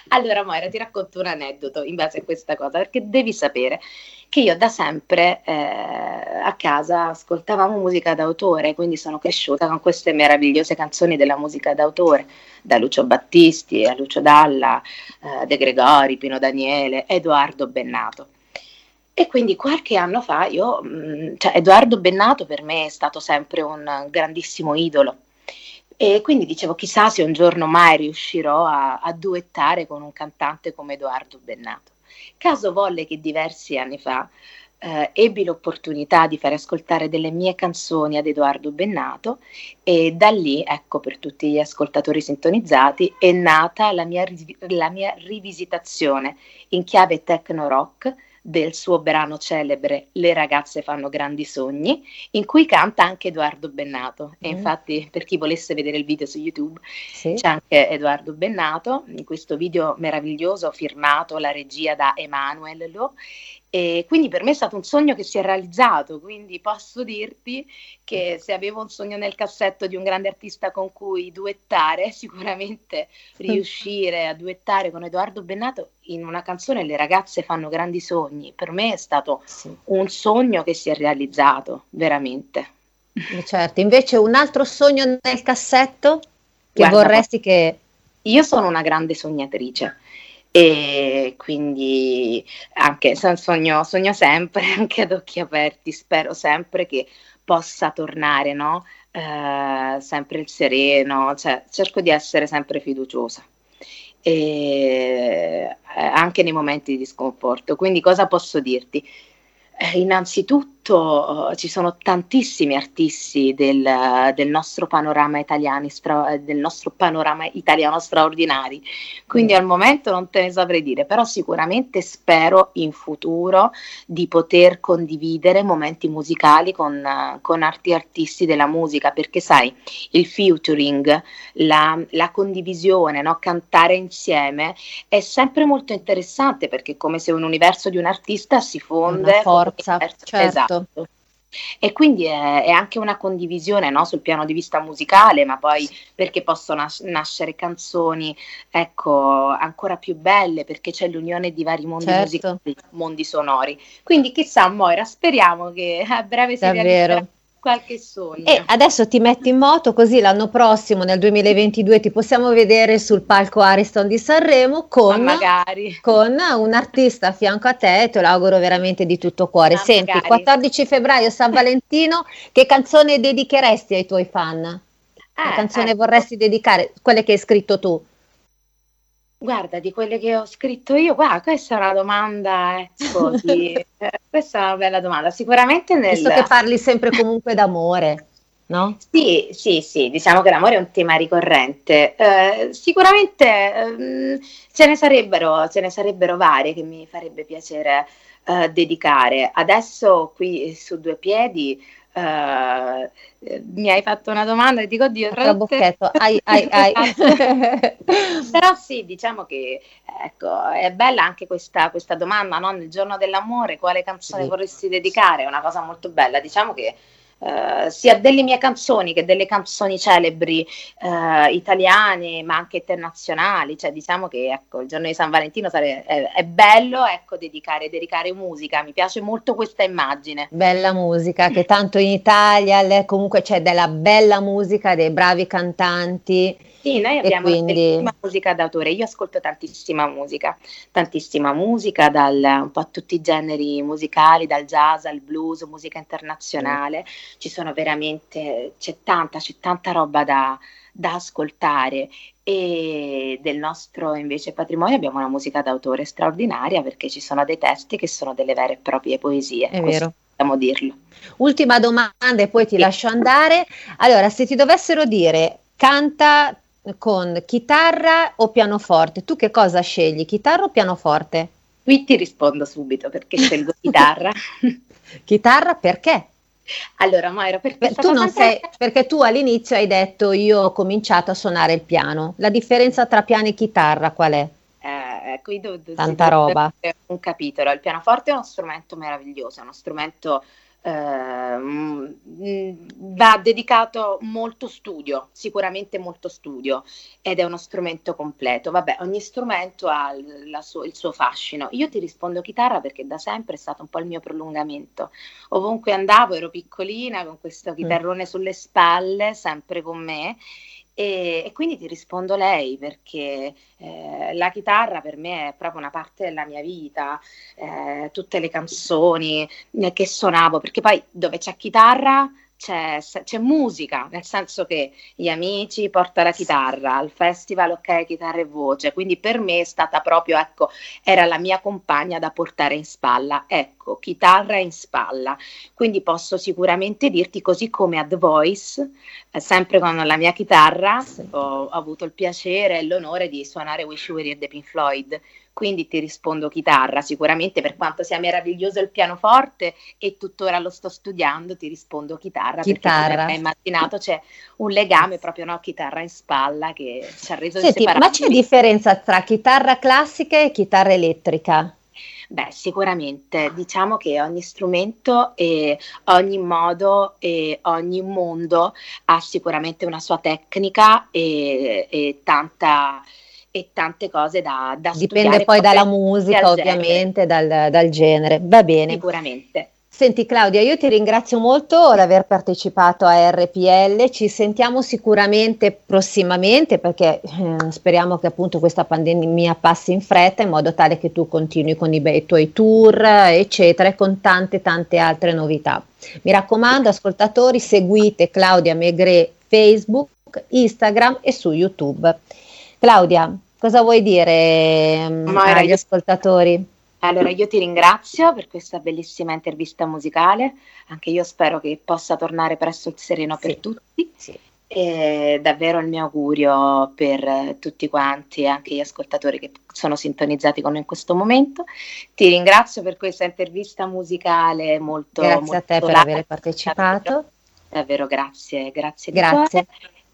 Allora, Moira, ti racconto un aneddoto in base a questa cosa, perché devi sapere che io da sempre eh, a casa ascoltavamo musica d'autore, quindi sono cresciuta con queste meravigliose canzoni della musica d'autore, da Lucio Battisti a Lucio Dalla, eh, De Gregori, Pino Daniele, Edoardo Bennato. E quindi qualche anno fa io, mh, mm, cioè Edoardo Bennato per me è stato sempre un grandissimo idolo e quindi dicevo, chissà se un giorno mai riuscirò a, a duettare con un cantante come Edoardo Bennato. Caso volle che diversi anni fa eh, ebbi l'opportunità di fare ascoltare delle mie canzoni ad Edoardo Bennato e da lì, ecco per tutti gli ascoltatori sintonizzati, è nata la mia, la mia rivisitazione in chiave techno rock del suo brano celebre Le ragazze fanno grandi sogni, in cui canta anche Edoardo Bennato. E mm. infatti, per chi volesse vedere il video su YouTube, sì. c'è anche Edoardo Bennato in questo video meraviglioso firmato la regia da Emanuel Lo. E quindi per me è stato un sogno che si è realizzato, quindi posso dirti che se avevo un sogno nel cassetto di un grande artista con cui duettare, sicuramente riuscire a duettare con Edoardo Bennato in una canzone Le ragazze fanno grandi sogni, per me è stato sì. un sogno che si è realizzato, veramente. Certo, invece un altro sogno nel cassetto che Guarda, vorresti che... Io sono una grande sognatrice e quindi anche sogno, sogno sempre, anche ad occhi aperti, spero sempre che possa tornare, no? Eh, sempre il sereno, cioè, cerco di essere sempre fiduciosa. E, eh, anche nei momenti di sconforto. Quindi cosa posso dirti? Eh, innanzitutto ci sono tantissimi artisti del, del, nostro panorama italiano, stra, del nostro panorama italiano straordinari, quindi mm. al momento non te ne saprei dire, però sicuramente spero in futuro di poter condividere momenti musicali con, con altri artisti della musica, perché sai, il featuring, la, la condivisione, no? cantare insieme è sempre molto interessante perché è come se un universo di un artista si fonde forza, certo. Esatto. E quindi è, è anche una condivisione no? sul piano di vista musicale, ma poi perché possono nas- nascere canzoni ecco, ancora più belle, perché c'è l'unione di vari mondi certo. musicali, mondi sonori. Quindi chissà, Moira, speriamo che a breve si realizzerà qualche sogno. E adesso ti metti in moto così l'anno prossimo, nel 2022, ti possiamo vedere sul palco Ariston di Sanremo con, con un artista a fianco a te, te lo auguro veramente di tutto cuore. Ma Senti, magari. 14 febbraio, San Valentino, che canzone dedicheresti ai tuoi fan? che eh, canzone ecco. vorresti dedicare? Quelle che hai scritto tu? Guarda, di quelle che ho scritto io, guarda, questa è una domanda, ecco, di, eh, questa è una bella domanda. Sicuramente nel... Visto che parli sempre comunque d'amore, no? Sì, sì, sì, diciamo che l'amore è un tema ricorrente. Eh, sicuramente eh, ce, ne sarebbero, ce ne sarebbero varie che mi farebbe piacere eh, dedicare. Adesso qui su due piedi Uh, mi hai fatto una domanda e dico oddio trabocchetto ai, ai, ai. però sì diciamo che ecco è bella anche questa, questa domanda no? nel giorno dell'amore quale canzone sì. vorresti dedicare è una cosa molto bella diciamo che Uh, sia delle mie canzoni che delle canzoni celebri uh, italiane ma anche internazionali, cioè diciamo che ecco, il giorno di San Valentino sare- è, è, bello ecco, dedicare, dedicare, musica, mi piace molto questa immagine. Bella musica, che tanto in Italia comunque c'è della bella musica, dei bravi cantanti sì, noi abbiamo quindi... tantissima musica d'autore, io ascolto tantissima musica, tantissima musica, dal, un po' tutti i generi musicali, dal jazz al blues, musica internazionale, mm. ci sono veramente, c'è tanta, c'è tanta roba da, da ascoltare e del nostro invece patrimonio abbiamo una musica d'autore straordinaria perché ci sono dei testi che sono delle vere e proprie poesie. È vero. Possiamo dirlo. Ultima domanda e poi ti sì. lascio andare. Allora, se ti dovessero dire canta con chitarra o pianoforte. Tu che cosa scegli, chitarra o pianoforte? Qui ti rispondo subito perché scelgo chitarra. chitarra perché? Allora, Moira, perché tu non sei, perché tu all'inizio hai detto io ho cominciato a suonare il piano. La differenza tra piano e chitarra qual è? Eh, qui do, do, Tanta roba. Un capitolo. Il pianoforte è uno strumento meraviglioso, è uno strumento eh, va dedicato molto studio, sicuramente molto studio ed è uno strumento completo. Vabbè, ogni strumento ha su- il suo fascino. Io ti rispondo chitarra perché da sempre è stato un po' il mio prolungamento. Ovunque andavo ero piccolina con questo mm. chitarrone mm. sulle spalle, sempre con me e, e, quindi ti rispondo lei perché eh, la chitarra per me è proprio una parte della mia vita, eh, tutte le canzoni eh, che suonavo, perché poi dove c'è chitarra c'è, c'è, musica, nel senso che gli amici portano la chitarra, al festival ok, chitarra e voce, quindi per me è stata proprio, ecco, era la mia compagna da portare in spalla, ecco, chitarra in spalla, quindi posso sicuramente dirti così come a The Voice, eh, sempre con la mia chitarra, ho, ho, avuto il piacere e l'onore di suonare Wish You Were Here the Pink Floyd, quindi ti rispondo chitarra, sicuramente per quanto sia meraviglioso il pianoforte e tuttora lo sto studiando, ti rispondo chitarra, chitarra. perché come immaginato c'è un legame proprio, no, chitarra in spalla che ci ha reso Senti, Ma c'è differenza tra chitarra classica e chitarra elettrica? Beh, sicuramente diciamo che ogni strumento e ogni modo e ogni mondo ha sicuramente una sua tecnica e, e tanta e tante cose da, da Dipende poi dalla musica, ovviamente, dal, dal, genere. Va bene. Sicuramente. Senti Claudia, io ti ringrazio molto di aver partecipato a RPL, ci sentiamo sicuramente prossimamente perché eh, speriamo che appunto questa pandemia passi in fretta in modo tale che tu continui con i, bei, tuoi tour eccetera e con tante tante altre novità. Mi raccomando ascoltatori seguite Claudia Megre Facebook, Instagram e su YouTube. Claudia, cosa vuoi dire Ma agli io... ascoltatori? Allora, io ti ringrazio per questa bellissima intervista musicale. Anche io spero che possa tornare presto il sereno sì. per tutti. Sì. E davvero il mio augurio per tutti quanti, anche gli ascoltatori che sono sintonizzati con noi in questo momento. Ti ringrazio per questa intervista musicale molto Grazie molto a te per aver partecipato. Davvero, grazie, grazie. Grazie.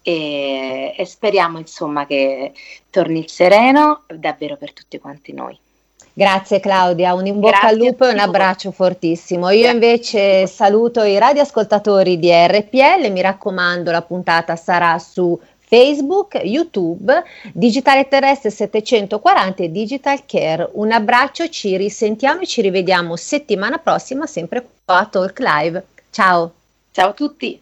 E, e speriamo insomma che torni il sereno davvero per tutti quanti noi. Grazie Claudia, un in bocca Grazie al lupo e un abbraccio fortissimo. Io invece saluto i radioascoltatori di RPL, mi raccomando la puntata sarà su Facebook, YouTube, Digitale Terrestre 740 e Digital Care. Un abbraccio, ci risentiamo e ci rivediamo settimana prossima sempre qua a Talk Live. Ciao. Ciao a tutti.